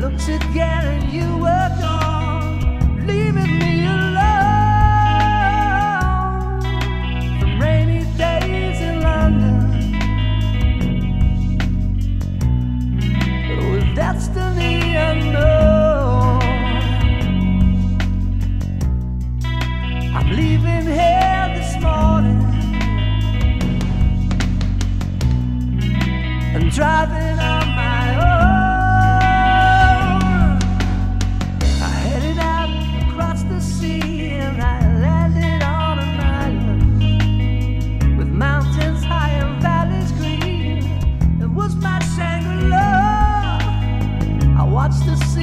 looked again and you were gone, leaving me alone. From rainy days in London, with destiny unknown. I'm leaving here this morning and driving on.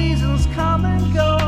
seasons come and go.